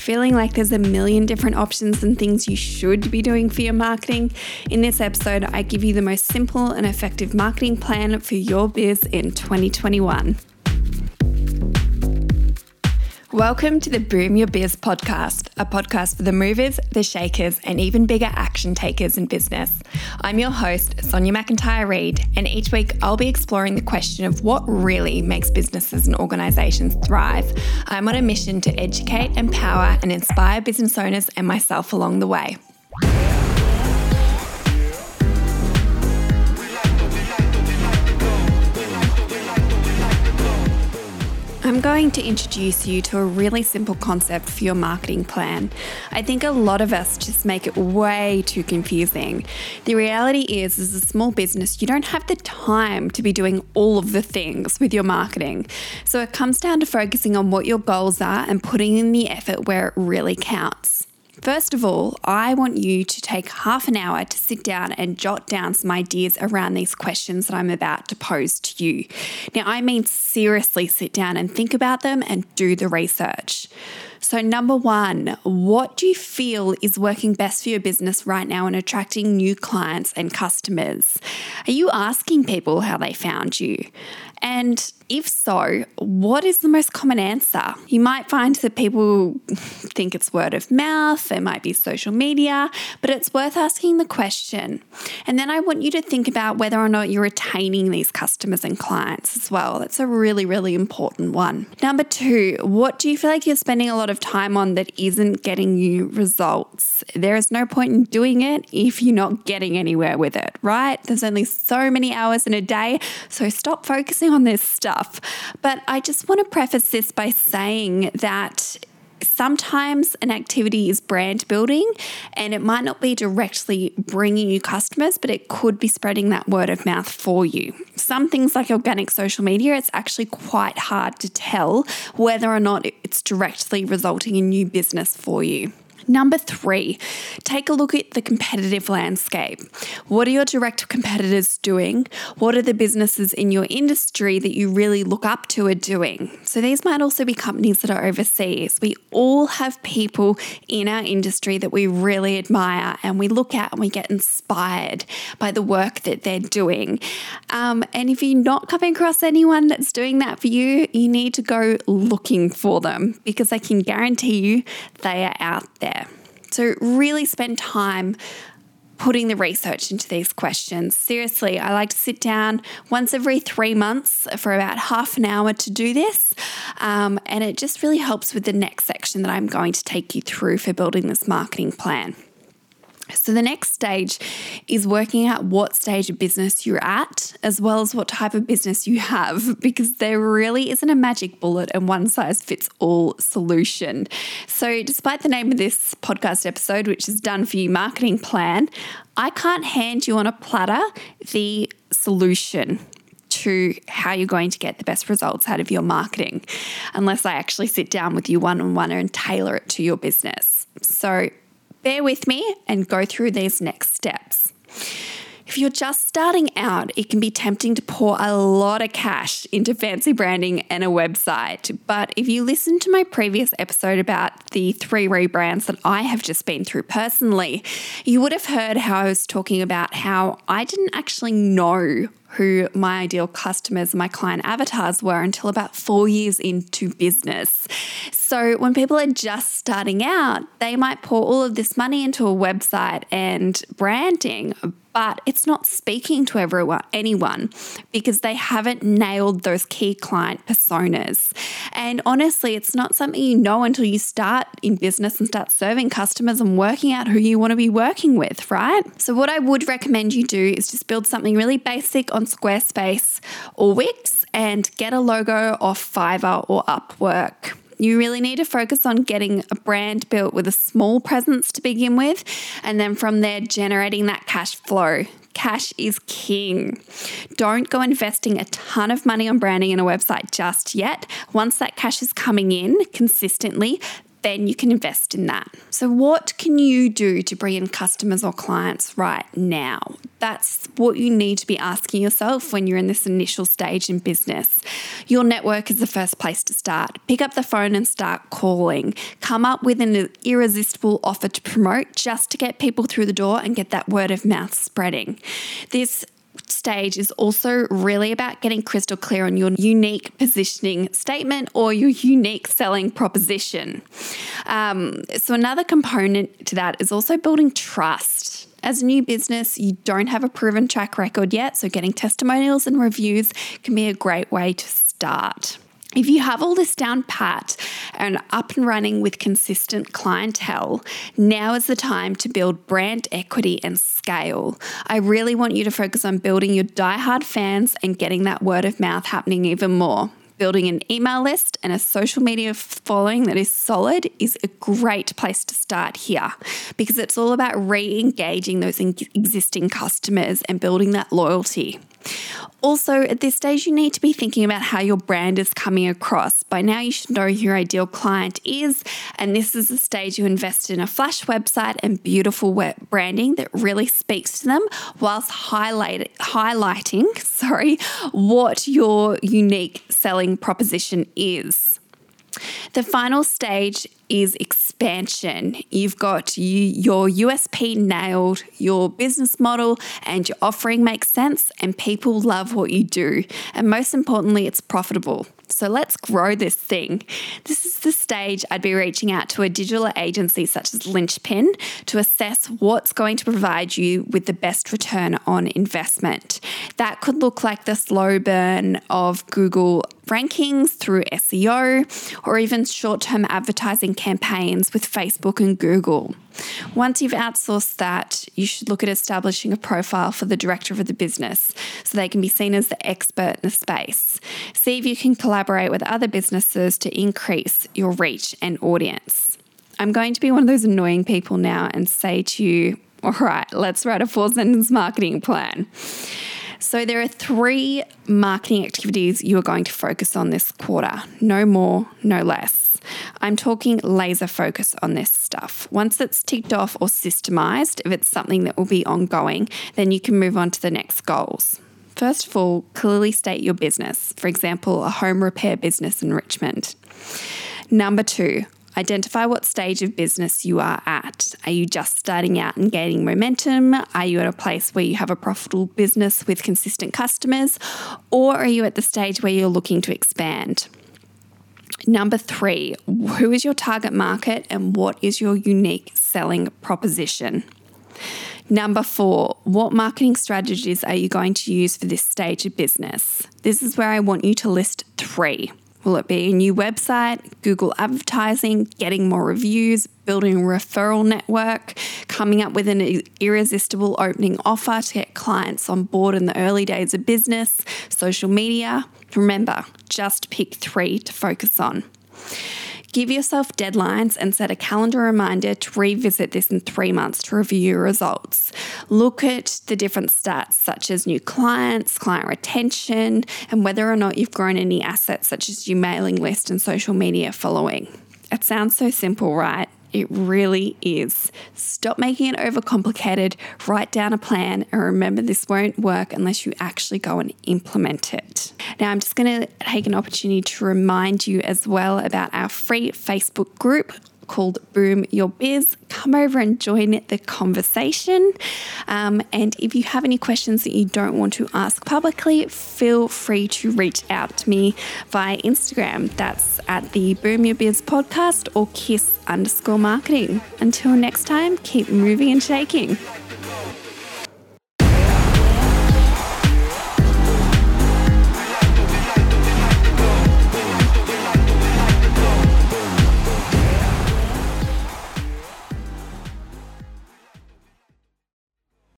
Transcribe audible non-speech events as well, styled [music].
Feeling like there's a million different options and things you should be doing for your marketing? In this episode, I give you the most simple and effective marketing plan for your biz in 2021. Welcome to the Boom Your Biz podcast, a podcast for the movers, the shakers, and even bigger action takers in business. I'm your host, Sonia McIntyre Reid, and each week I'll be exploring the question of what really makes businesses and organizations thrive. I'm on a mission to educate, empower, and inspire business owners and myself along the way. I'm going to introduce you to a really simple concept for your marketing plan. I think a lot of us just make it way too confusing. The reality is, as a small business, you don't have the time to be doing all of the things with your marketing. So it comes down to focusing on what your goals are and putting in the effort where it really counts. First of all, I want you to take half an hour to sit down and jot down some ideas around these questions that I'm about to pose to you. Now, I mean, seriously sit down and think about them and do the research. So, number one, what do you feel is working best for your business right now in attracting new clients and customers? Are you asking people how they found you? And if so, what is the most common answer? You might find that people [laughs] think it's word of mouth, it might be social media, but it's worth asking the question. And then I want you to think about whether or not you're retaining these customers and clients as well. That's a really, really important one. Number two, what do you feel like you're spending a lot of time on that isn't getting you results? There is no point in doing it if you're not getting anywhere with it, right? There's only so many hours in a day, so stop focusing on this stuff. But I just want to preface this by saying that sometimes an activity is brand building and it might not be directly bringing you customers, but it could be spreading that word of mouth for you. Some things like organic social media, it's actually quite hard to tell whether or not it's directly resulting in new business for you. Number three, take a look at the competitive landscape. What are your direct competitors doing? What are the businesses in your industry that you really look up to are doing? So these might also be companies that are overseas. We all have people in our industry that we really admire and we look at and we get inspired by the work that they're doing. Um, and if you're not coming across anyone that's doing that for you, you need to go looking for them because I can guarantee you they are out there there. So, really spend time putting the research into these questions. Seriously, I like to sit down once every three months for about half an hour to do this. Um, and it just really helps with the next section that I'm going to take you through for building this marketing plan. So, the next stage is working out what stage of business you're at, as well as what type of business you have, [laughs] because there really isn't a magic bullet and one size fits all solution. So, despite the name of this podcast episode, which is Done for You Marketing Plan, I can't hand you on a platter the solution to how you're going to get the best results out of your marketing unless I actually sit down with you one on one and tailor it to your business. So, Bear with me and go through these next steps. If you're just starting out, it can be tempting to pour a lot of cash into fancy branding and a website. But if you listen to my previous episode about the three rebrands that I have just been through personally, you would have heard how I was talking about how I didn't actually know who my ideal customers, my client avatars were until about four years into business. So when people are just starting out, they might pour all of this money into a website and branding, but it's not speaking to everyone, anyone because they haven't nailed those key client personas. And honestly, it's not something you know until you start in business and start serving customers and working out who you want to be working with, right? So, what I would recommend you do is just build something really basic on Squarespace or Wix and get a logo off Fiverr or Upwork. You really need to focus on getting a brand built with a small presence to begin with, and then from there, generating that cash flow. Cash is king. Don't go investing a ton of money on branding and a website just yet. Once that cash is coming in consistently, then you can invest in that. So, what can you do to bring in customers or clients right now? That's what you need to be asking yourself when you're in this initial stage in business. Your network is the first place to start. Pick up the phone and start calling. Come up with an irresistible offer to promote just to get people through the door and get that word of mouth spreading. This stage is also really about getting crystal clear on your unique positioning statement or your unique selling proposition. Um, so, another component to that is also building trust. As a new business, you don't have a proven track record yet, so getting testimonials and reviews can be a great way to start. If you have all this down pat and up and running with consistent clientele, now is the time to build brand equity and scale. I really want you to focus on building your die-hard fans and getting that word of mouth happening even more. Building an email list and a social media following that is solid is a great place to start here because it's all about re engaging those existing customers and building that loyalty. Also, at this stage, you need to be thinking about how your brand is coming across. By now, you should know who your ideal client is, and this is the stage you invest in a flash website and beautiful web branding that really speaks to them, whilst highlight, highlighting, [laughs] sorry, what your unique selling proposition is. The final stage is expansion. You've got you, your USP nailed, your business model and your offering makes sense, and people love what you do. And most importantly, it's profitable. So let's grow this thing. This is the stage I'd be reaching out to a digital agency such as Linchpin to assess what's going to provide you with the best return on investment. That could look like the slow burn of Google rankings through SEO or even short term advertising campaigns with Facebook and Google. Once you've outsourced that, you should look at establishing a profile for the director of the business so they can be seen as the expert in the space. See if you can collaborate with other businesses to increase your reach and audience. I'm going to be one of those annoying people now and say to you, all right, let's write a four sentence marketing plan. So, there are three marketing activities you are going to focus on this quarter no more, no less. I'm talking laser focus on this stuff. Once it's ticked off or systemized, if it's something that will be ongoing, then you can move on to the next goals. First of all, clearly state your business. For example, a home repair business in Richmond. Number two, Identify what stage of business you are at. Are you just starting out and gaining momentum? Are you at a place where you have a profitable business with consistent customers? Or are you at the stage where you're looking to expand? Number three, who is your target market and what is your unique selling proposition? Number four, what marketing strategies are you going to use for this stage of business? This is where I want you to list three. Will it be a new website, Google advertising, getting more reviews, building a referral network, coming up with an irresistible opening offer to get clients on board in the early days of business, social media? Remember, just pick three to focus on. Give yourself deadlines and set a calendar reminder to revisit this in three months to review your results. Look at the different stats, such as new clients, client retention, and whether or not you've grown any assets, such as your mailing list and social media following. It sounds so simple, right? It really is. Stop making it overcomplicated. Write down a plan and remember this won't work unless you actually go and implement it. Now, I'm just going to take an opportunity to remind you as well about our free Facebook group called Boom Your Biz. Come over and join the conversation. Um, and if you have any questions that you don't want to ask publicly, feel free to reach out to me via Instagram. That's at the Boom Your Biz podcast or kiss underscore marketing. Until next time, keep moving and shaking.